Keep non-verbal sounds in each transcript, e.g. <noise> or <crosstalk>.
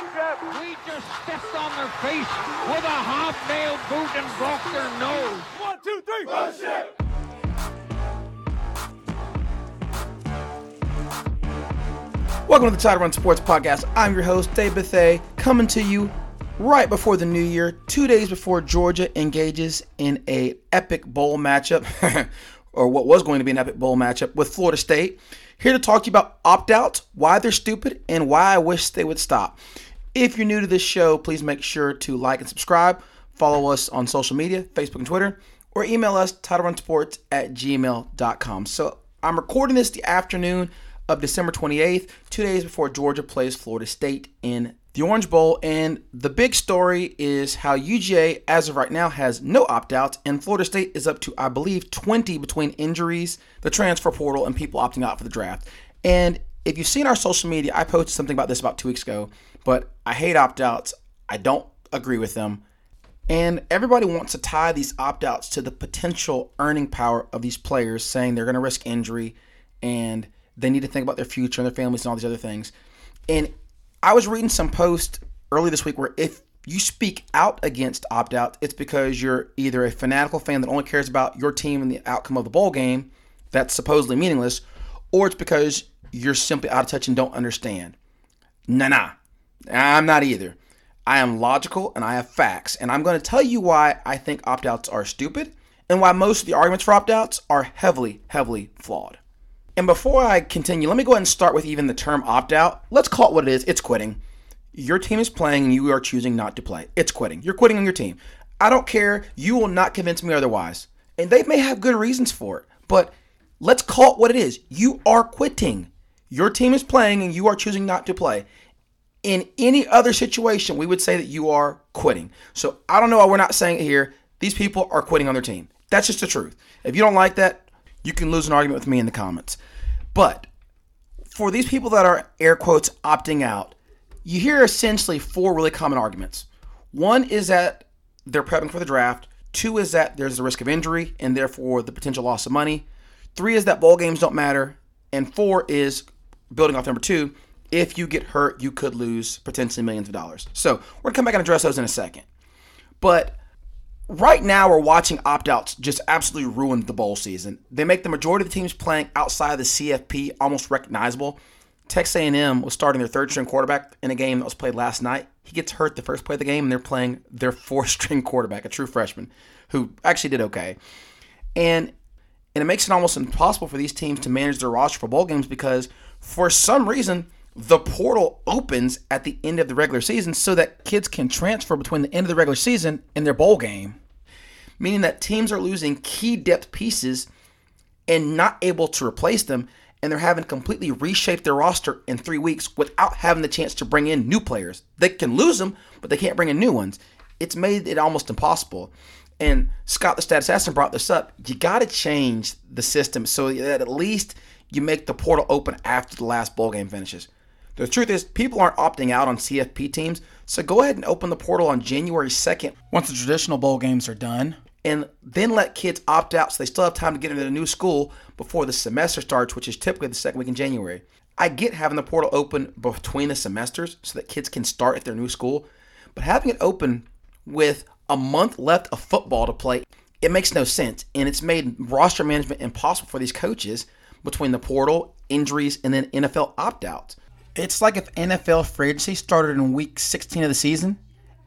We just stepped on their face with a hobnail boot and broke their nose. One, two, three. Bullshit. Welcome to the Title Run Sports Podcast. I'm your host, Dave Bethay, coming to you right before the new year, two days before Georgia engages in a epic bowl matchup, <laughs> or what was going to be an epic bowl matchup with Florida State. Here to talk to you about opt-outs, why they're stupid, and why I wish they would stop. If you're new to this show, please make sure to like and subscribe. Follow us on social media, Facebook and Twitter, or email us, titlerunsports at gmail.com. So I'm recording this the afternoon of December 28th, two days before Georgia plays Florida State in the Orange Bowl. And the big story is how UGA, as of right now, has no opt outs, and Florida State is up to, I believe, 20 between injuries, the transfer portal, and people opting out for the draft. And if you've seen our social media, I posted something about this about two weeks ago, but I hate opt outs. I don't agree with them. And everybody wants to tie these opt outs to the potential earning power of these players, saying they're going to risk injury and they need to think about their future and their families and all these other things. And I was reading some post early this week where if you speak out against opt out, it's because you're either a fanatical fan that only cares about your team and the outcome of the bowl game that's supposedly meaningless, or it's because you're simply out of touch and don't understand. Nah, nah. I'm not either. I am logical and I have facts, and I'm going to tell you why I think opt outs are stupid and why most of the arguments for opt outs are heavily, heavily flawed. And before I continue, let me go ahead and start with even the term opt out. Let's call it what it is it's quitting. Your team is playing and you are choosing not to play. It's quitting. You're quitting on your team. I don't care. You will not convince me otherwise. And they may have good reasons for it, but let's call it what it is. You are quitting. Your team is playing and you are choosing not to play. In any other situation, we would say that you are quitting. So I don't know why we're not saying it here. These people are quitting on their team. That's just the truth. If you don't like that, you can lose an argument with me in the comments. But for these people that are air quotes opting out, you hear essentially four really common arguments. One is that they're prepping for the draft. Two is that there's the risk of injury and therefore the potential loss of money. Three is that bowl games don't matter. And four is building off number two, if you get hurt, you could lose potentially millions of dollars. So we're gonna come back and address those in a second. But right now we're watching opt-outs just absolutely ruin the bowl season. They make the majority of the teams playing outside of the CFP almost recognizable. Texas A&M was starting their third-string quarterback in a game that was played last night. He gets hurt the first play of the game, and they're playing their <laughs> fourth-string quarterback, a true freshman, who actually did okay. And and it makes it almost impossible for these teams to manage their roster for bowl games because for some reason the portal opens at the end of the regular season so that kids can transfer between the end of the regular season and their bowl game meaning that teams are losing key depth pieces and not able to replace them, and they're having to completely reshape their roster in three weeks without having the chance to bring in new players. They can lose them, but they can't bring in new ones. It's made it almost impossible. And Scott, the stat assassin, brought this up. You got to change the system so that at least you make the portal open after the last bowl game finishes. The truth is, people aren't opting out on CFP teams, so go ahead and open the portal on January 2nd once the traditional bowl games are done and then let kids opt out so they still have time to get into their new school before the semester starts, which is typically the second week in January. I get having the portal open between the semesters so that kids can start at their new school, but having it open with a month left of football to play, it makes no sense. And it's made roster management impossible for these coaches between the portal, injuries, and then NFL opt outs. It's like if NFL free agency started in week 16 of the season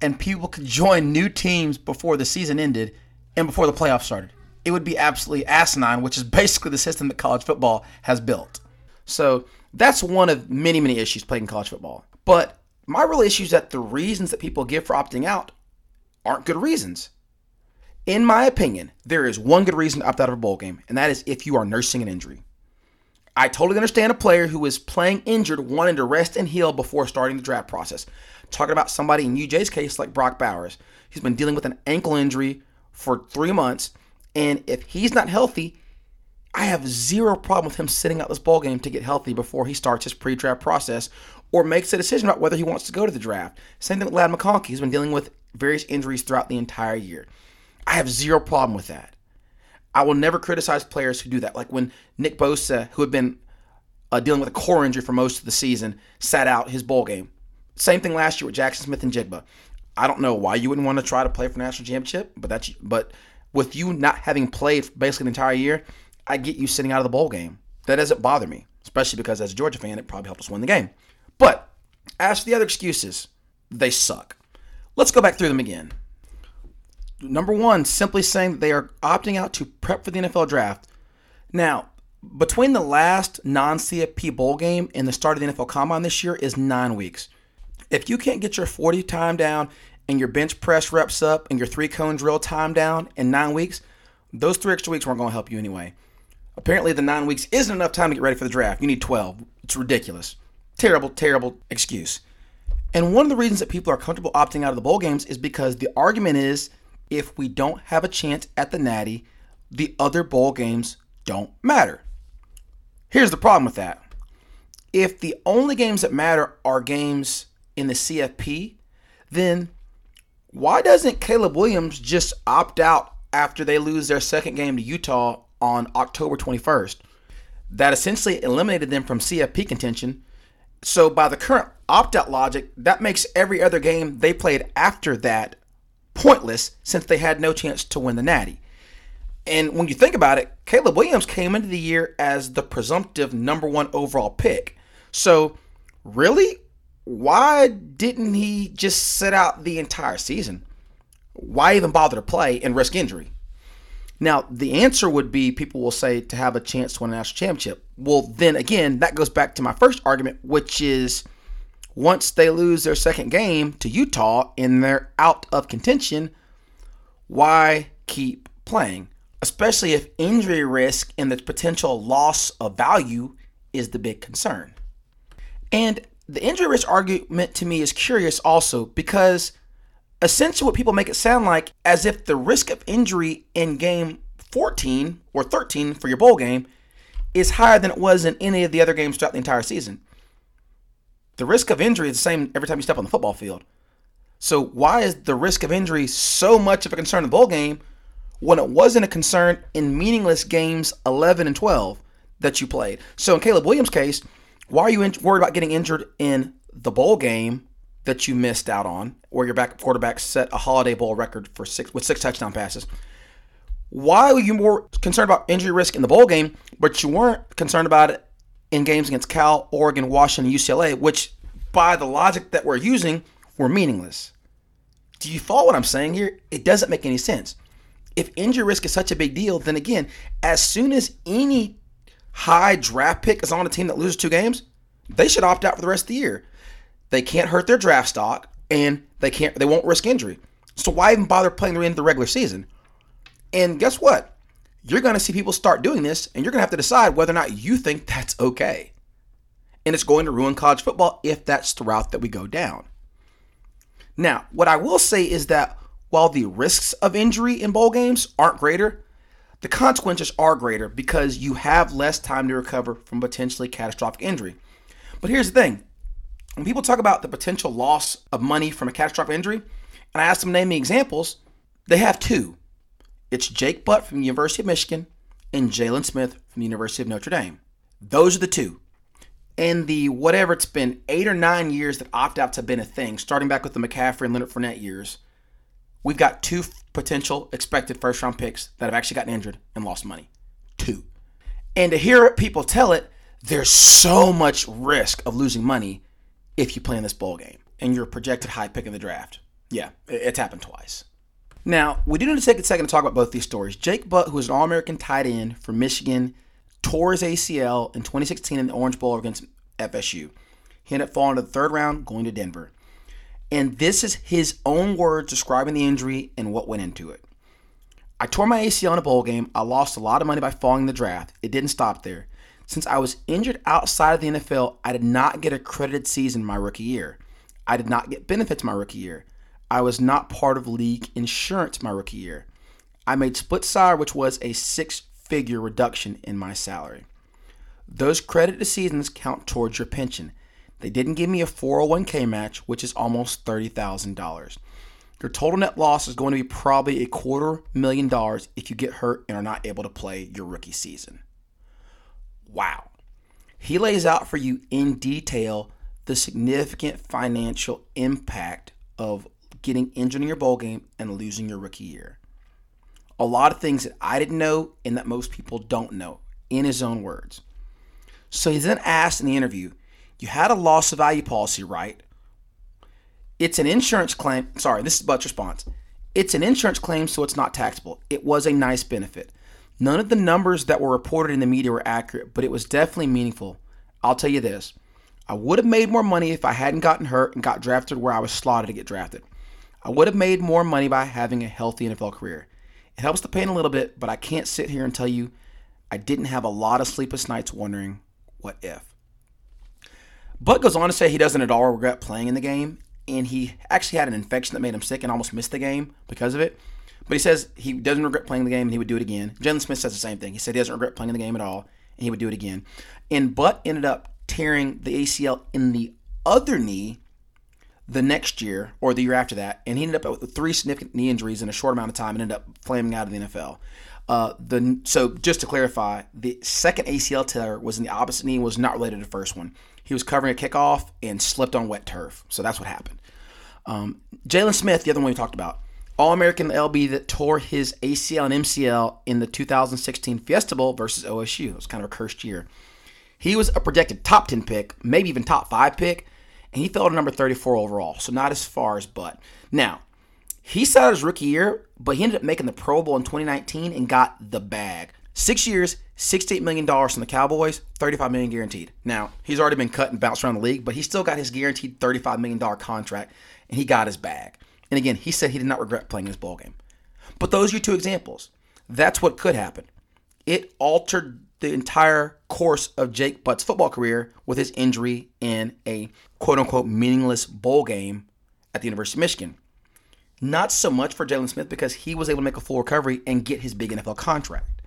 and people could join new teams before the season ended and before the playoffs started. It would be absolutely asinine, which is basically the system that college football has built. So that's one of many, many issues playing college football. But my real issue is that the reasons that people give for opting out aren't good reasons. In my opinion, there is one good reason to opt out of a bowl game, and that is if you are nursing an injury. I totally understand a player who is playing injured wanting to rest and heal before starting the draft process. Talking about somebody in UGA's case like Brock Bowers. He's been dealing with an ankle injury for three months. And if he's not healthy, I have zero problem with him sitting out this ball game to get healthy before he starts his pre-draft process or makes a decision about whether he wants to go to the draft. Same thing with Ladd McConkey. He's been dealing with various injuries throughout the entire year. I have zero problem with that. I will never criticize players who do that. Like when Nick Bosa, who had been uh, dealing with a core injury for most of the season, sat out his bowl game. Same thing last year with Jackson Smith-Njigba. I don't know why you wouldn't want to try to play for national championship, but that's but with you not having played basically the entire year, I get you sitting out of the bowl game. That doesn't bother me, especially because as a Georgia fan, it probably helped us win the game. But as for the other excuses, they suck. Let's go back through them again. Number one, simply saying that they are opting out to prep for the NFL draft. Now, between the last non CFP bowl game and the start of the NFL combine this year is nine weeks. If you can't get your 40 time down and your bench press reps up and your three cone drill time down in nine weeks, those three extra weeks weren't going to help you anyway. Apparently, the nine weeks isn't enough time to get ready for the draft. You need 12. It's ridiculous. Terrible, terrible excuse. And one of the reasons that people are comfortable opting out of the bowl games is because the argument is if we don't have a chance at the Natty, the other bowl games don't matter. Here's the problem with that. If the only games that matter are games in the CFP, then why doesn't Caleb Williams just opt out after they lose their second game to Utah on October 21st? That essentially eliminated them from CFP contention. So, by the current opt out logic, that makes every other game they played after that pointless since they had no chance to win the Natty. And when you think about it, Caleb Williams came into the year as the presumptive number one overall pick. So, really, why didn't he just sit out the entire season? Why even bother to play and risk injury? Now, the answer would be people will say to have a chance to win a national championship. Well, then again, that goes back to my first argument, which is once they lose their second game to Utah and they're out of contention, why keep playing? Especially if injury risk and the potential loss of value is the big concern. And the injury risk argument to me is curious also because essentially what people make it sound like as if the risk of injury in game 14 or 13 for your bowl game is higher than it was in any of the other games throughout the entire season. The risk of injury is the same every time you step on the football field. So why is the risk of injury so much of a concern in the bowl game when it wasn't a concern in meaningless games 11 and 12 that you played? So in Caleb Williams' case, why are you in- worried about getting injured in the bowl game that you missed out on, where your back quarterback set a Holiday Bowl record for six with six touchdown passes? Why were you more concerned about injury risk in the bowl game, but you weren't concerned about it in games against Cal, Oregon, Washington, UCLA, which by the logic that we're using were meaningless? Do you follow what I'm saying here? It doesn't make any sense. If injury risk is such a big deal, then again, as soon as any high draft pick is on a team that loses two games, they should opt out for the rest of the year. They can't hurt their draft stock, and they can't they won't risk injury. So why even bother playing the end of the regular season? And guess what? You're going to see people start doing this, and you're going to have to decide whether or not you think that's okay. And it's going to ruin college football if that's the route that we go down. Now, what I will say is that while the risks of injury in bowl games aren't greater, the consequences are greater because you have less time to recover from potentially catastrophic injury. But here's the thing when people talk about the potential loss of money from a catastrophic injury, and I ask them to name me examples, they have two. It's Jake Butt from the University of Michigan and Jaylon Smith from the University of Notre Dame. Those are the two. In the whatever it's been, eight or nine years that opt outs have been a thing, starting back with the McCaffrey and Leonard Fournette years, we've got two potential expected first round picks that have actually gotten injured and lost money. Two. And to hear people tell it, there's so much risk of losing money if you play in this bowl game and you're projected high pick in the draft. Yeah, it's happened twice. Now, we do need to take a second to talk about both these stories. Jake Butt, who is an All American tight end for Michigan, tore his ACL in 2016 in the Orange Bowl against FSU. He ended up falling to the third round, going to Denver. And this is his own words describing the injury and what went into it. I tore my ACL in a bowl game. I lost a lot of money by falling in the draft. It didn't stop there. Since I was injured outside of the NFL, I did not get a credited season my rookie year. I did not get benefits my rookie year. I was not part of league insurance my rookie year. I made split salary, which was a six figure reduction in my salary. Those credited seasons count towards your pension. They didn't give me a 401k match, which is almost $30,000. Your total net loss is going to be probably a quarter million dollars if you get hurt and are not able to play your rookie season. Wow. He lays out for you in detail the significant financial impact of getting injured in your bowl game and losing your rookie year. A lot of things that I didn't know and that most people don't know, in his own words. So he then asked in the interview, You had a loss of value policy, right? It's an insurance claim. Sorry, this is Butt's response. It's an insurance claim, so it's not taxable. It was a nice benefit. None of the numbers that were reported in the media were accurate, but it was definitely meaningful. I'll tell you this I would have made more money if I hadn't gotten hurt and got drafted where I was slotted to get drafted. I would have made more money by having a healthy NFL career. It helps the pain a little bit, but I can't sit here and tell you I didn't have a lot of sleepless nights wondering what if. Butt goes on to say he doesn't at all regret playing in the game, and he actually had an infection that made him sick and almost missed the game because of it. But he says he doesn't regret playing the game and he would do it again. Jaylon Smith says the same thing. He said he doesn't regret playing the game at all and he would do it again. And Butt ended up tearing the ACL in the other knee the next year or the year after that, and he ended up with three significant knee injuries in a short amount of time and ended up flaming out of the NFL. Uh, the so just to clarify, the second ACL tear was in the opposite knee, was not related to the first one. He was covering a kickoff and slipped on wet turf, so that's what happened. Um, Jaylon Smith, the other one we talked about, All American LB that tore his ACL and MCL in the 2016 Fiesta Bowl versus OSU. It was kind of a cursed year. He was a projected top 10 pick, maybe even top 5 pick, and he fell to number 34 overall, so not as far as Butt. Now, he sat out his rookie year, but he ended up making the Pro Bowl in 2019 and got the bag. Six years, $68 million from the Cowboys, 35 million guaranteed. Now, he's already been cut and bounced around the league, but he still got his guaranteed $35 million contract, and he got his bag. And again, he said he did not regret playing his ball game. But those are your two examples. That's what could happen. It altered the entire course of Jake Butt's football career with his injury in a quote unquote meaningless bowl game at the University of Michigan. Not so much for Jaylon Smith because he was able to make a full recovery and get his big NFL contract.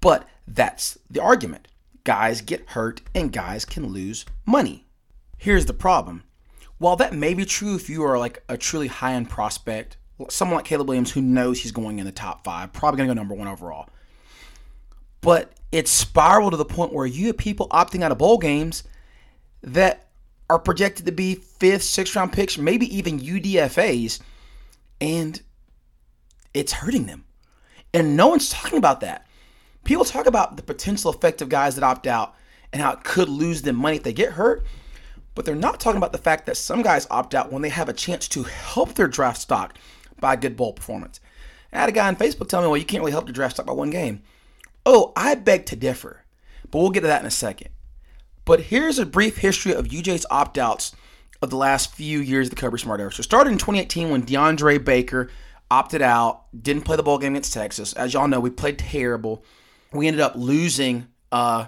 But that's the argument. Guys get hurt and guys can lose money. Here's the problem. While that may be true if you are like a truly high end prospect, someone like Caleb Williams who knows he's going in the top five, probably going to go number one overall. But it's spiraled to the point where you have people opting out of bowl games that are projected to be fifth, sixth round picks, maybe even UDFAs, and it's hurting them. And no one's talking about that. People talk about the potential effect of guys that opt out and how it could lose them money if they get hurt, but they're not talking about the fact that some guys opt out when they have a chance to help their draft stock by good bowl performance. I had a guy on Facebook tell me, well, you can't really help your draft stock by one game. Oh, I beg to differ, but we'll get to that in a second. But here's a brief history of UGA's opt outs of the last few years of the Kirby Smart era. So, started in 2018 when DeAndre Baker opted out, didn't play the ball game against Texas. As y'all know, we played terrible. We ended up losing, uh,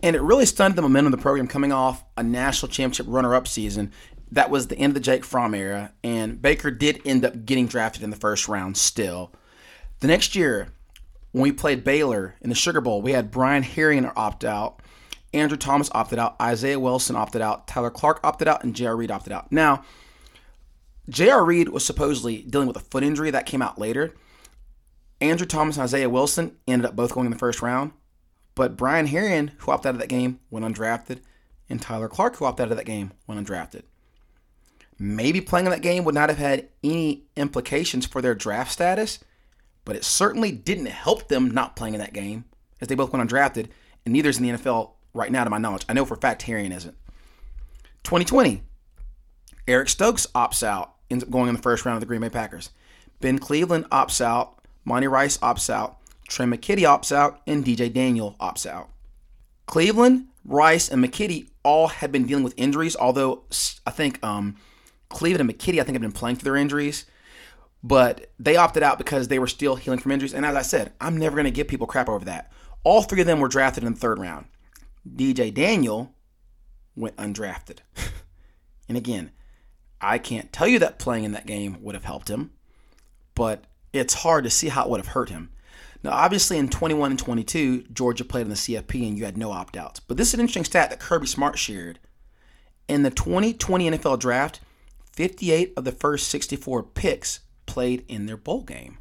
and it really stunned the momentum of the program coming off a national championship runner up season. That was the end of the Jake Fromm era, and Baker did end up getting drafted in the first round still. The next year, when we played Baylor in the Sugar Bowl, we had Brian Herrien opt out, Andrew Thomas opted out, Isaiah Wilson opted out, Tyler Clark opted out, and J.R. Reed opted out. Now, J.R. Reed was supposedly dealing with a foot injury that came out later. Andrew Thomas and Isaiah Wilson ended up both going in the first round. But Brian Herrien, who opted out of that game, went undrafted, and Tyler Clark, who opted out of that game, went undrafted. Maybe playing in that game would not have had any implications for their draft status, but it certainly didn't help them not playing in that game, as they both went undrafted, and neither is in the NFL right now, to my knowledge. I know for fact Herrien isn't. 2020, Eric Stokes opts out, ends up going in the first round of the Green Bay Packers. Ben Cleveland opts out, Monty Rice opts out, Trey McKitty opts out, and DJ Daniel opts out. Cleveland, Rice, and McKitty all had been dealing with injuries, although I think um, Cleveland and McKitty, I think, have been playing through their injuries. But they opted out because they were still healing from injuries. And as I said, I'm never going to give people crap over that. All three of them were drafted in the third round. DJ Daniel went undrafted. <laughs> and again, I can't tell you that playing in that game would have helped him, but it's hard to see how it would have hurt him. Now, obviously, in 21 and 22, Georgia played in the CFP and you had no opt outs. But this is an interesting stat that Kirby Smart shared. In the 2020 NFL draft, 58 of the first 64 picks played in their bowl game.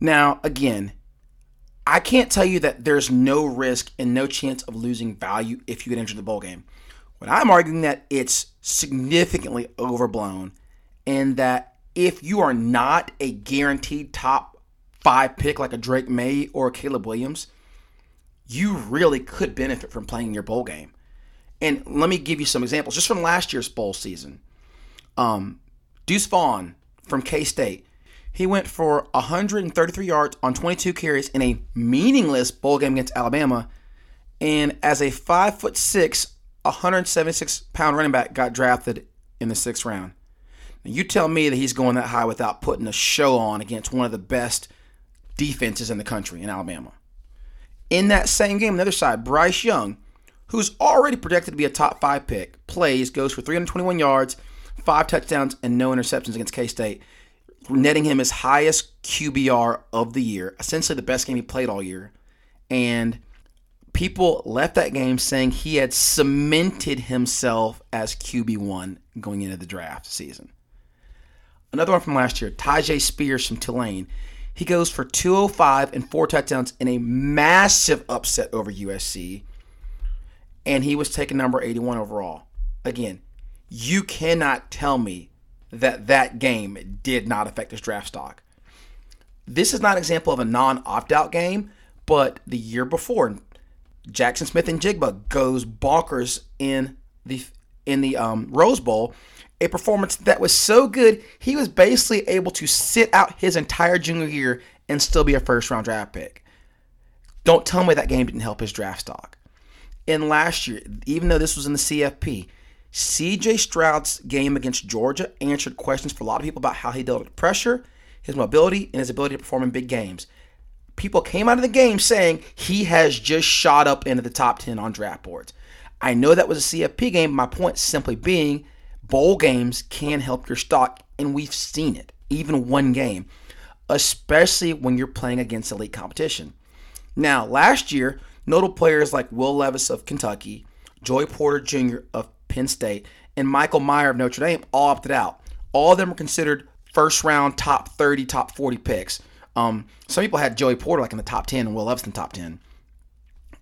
Now, again, I can't tell you that there's no risk and no chance of losing value if you get injured in the bowl game. When I'm arguing that it's significantly overblown and that if you are not a guaranteed top five pick like a Drake Maye or a Caleb Williams, you really could benefit from playing your bowl game. And let me give you some examples just from last year's bowl season. Um, Deuce Vaughn from K State, he went for 133 yards on 22 carries in a meaningless bowl game against Alabama. And as a five foot six, 176 pound running back, got drafted in the sixth round. Now, you tell me that he's going that high without putting a show on against one of the best defenses in the country in Alabama. In that same game, on the other side, Bryce Young, who's already projected to be a top five pick, plays, goes for 321 yards, five touchdowns, and no interceptions against K State, netting him his highest QBR of the year, essentially the best game he played all year. And people left that game saying he had cemented himself as QB1 going into the draft season. Another one from last year, Tyjae Spears from Tulane. He goes for 205 and four touchdowns in a massive upset over USC. And he was taken number 81 overall. Again, you cannot tell me that that game did not affect his draft stock. This is not an example of a non opt out game, but the year before, Jackson Smith-Njigba goes bonkers in the in the um, Rose Bowl, a performance that was so good he was basically able to sit out his entire junior year and still be a first round draft pick. Don't tell me that game didn't help his draft stock. In last year, even though this was in the CFP, CJ Stroud's game against Georgia answered questions for a lot of people about how he dealt with pressure, his mobility, and his ability to perform in big games. People came out of the game saying he has just shot up into the top 10 on draft boards. I know that was a CFP game. My point simply being bowl games can help your stock, and we've seen it, even one game, especially when you're playing against elite competition. Now, last year, notable players like Will Levis of Kentucky, Joey Porter Jr. of Penn State, and Michael Mayer of Notre Dame all opted out. All of them were considered first round, top 30, top 40 picks. Um, some people had Joey Porter like in the top 10 and Will Levis in the top 10.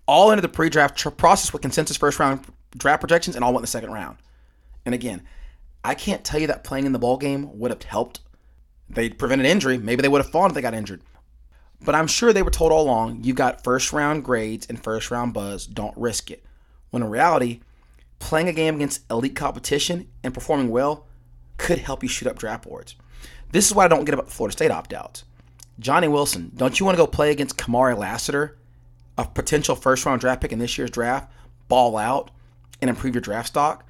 All into the pre draft tr- process with consensus first round draft projections and all went in the second round. And again, I can't tell you that playing in the ball game would have helped. They prevented injury. Maybe they would have fought if they got injured. But I'm sure they were told all along, you've got first round grades and first round buzz. Don't risk it. When in reality, playing a game against elite competition and performing well could help you shoot up draft boards. This is what I don't get about the Florida State opt outs. Johnny Wilson, don't you want to go play against Kamari Lassiter, a potential first round draft pick in this year's draft, ball out, and improve your draft stock?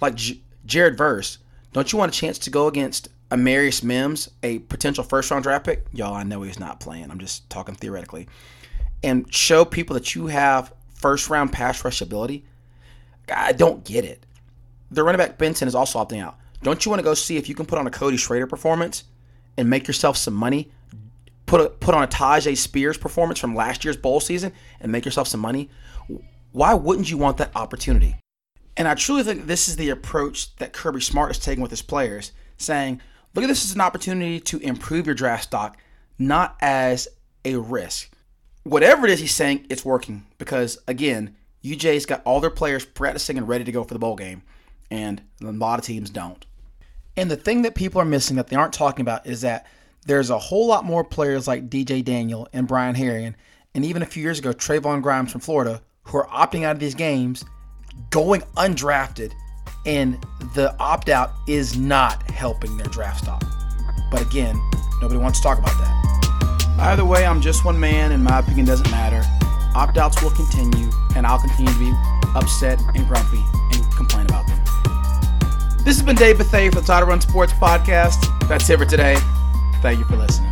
Like J- Jared Verse, don't you want a chance to go against Amarius Mims, a potential first round draft pick? Y'all, I know he's not playing. I'm just talking theoretically. And show people that you have first round pass rush ability I don't get it. The running back Benson is also opting out. Don't you want to go see if you can put on a Cody Schrader performance and make yourself some money? Put a, put on a Tyjae Spears performance from last year's bowl season and make yourself some money. Why wouldn't you want that opportunity? And I truly think this is the approach that Kirby Smart is taking with his players, saying, look at this as an opportunity to improve your draft stock, not as a risk. Whatever it is he's saying, it's working because, again, UGA's got all their players practicing and ready to go for the bowl game, and a lot of teams don't. And the thing that people are missing that they aren't talking about is that there's a whole lot more players like DJ Daniel and Brian Herrien, and even a few years ago, Trevon Grimes from Florida, who are opting out of these games, going undrafted, and the opt out is not helping their draft stock. But again, nobody wants to talk about that. Either way, I'm just one man, and my opinion doesn't matter. Opt outs will continue, and I'll continue to be upset and grumpy and complain about them. This has been Dave Bethay for the Title Run Sports Podcast. That's it for today. Thank you for listening.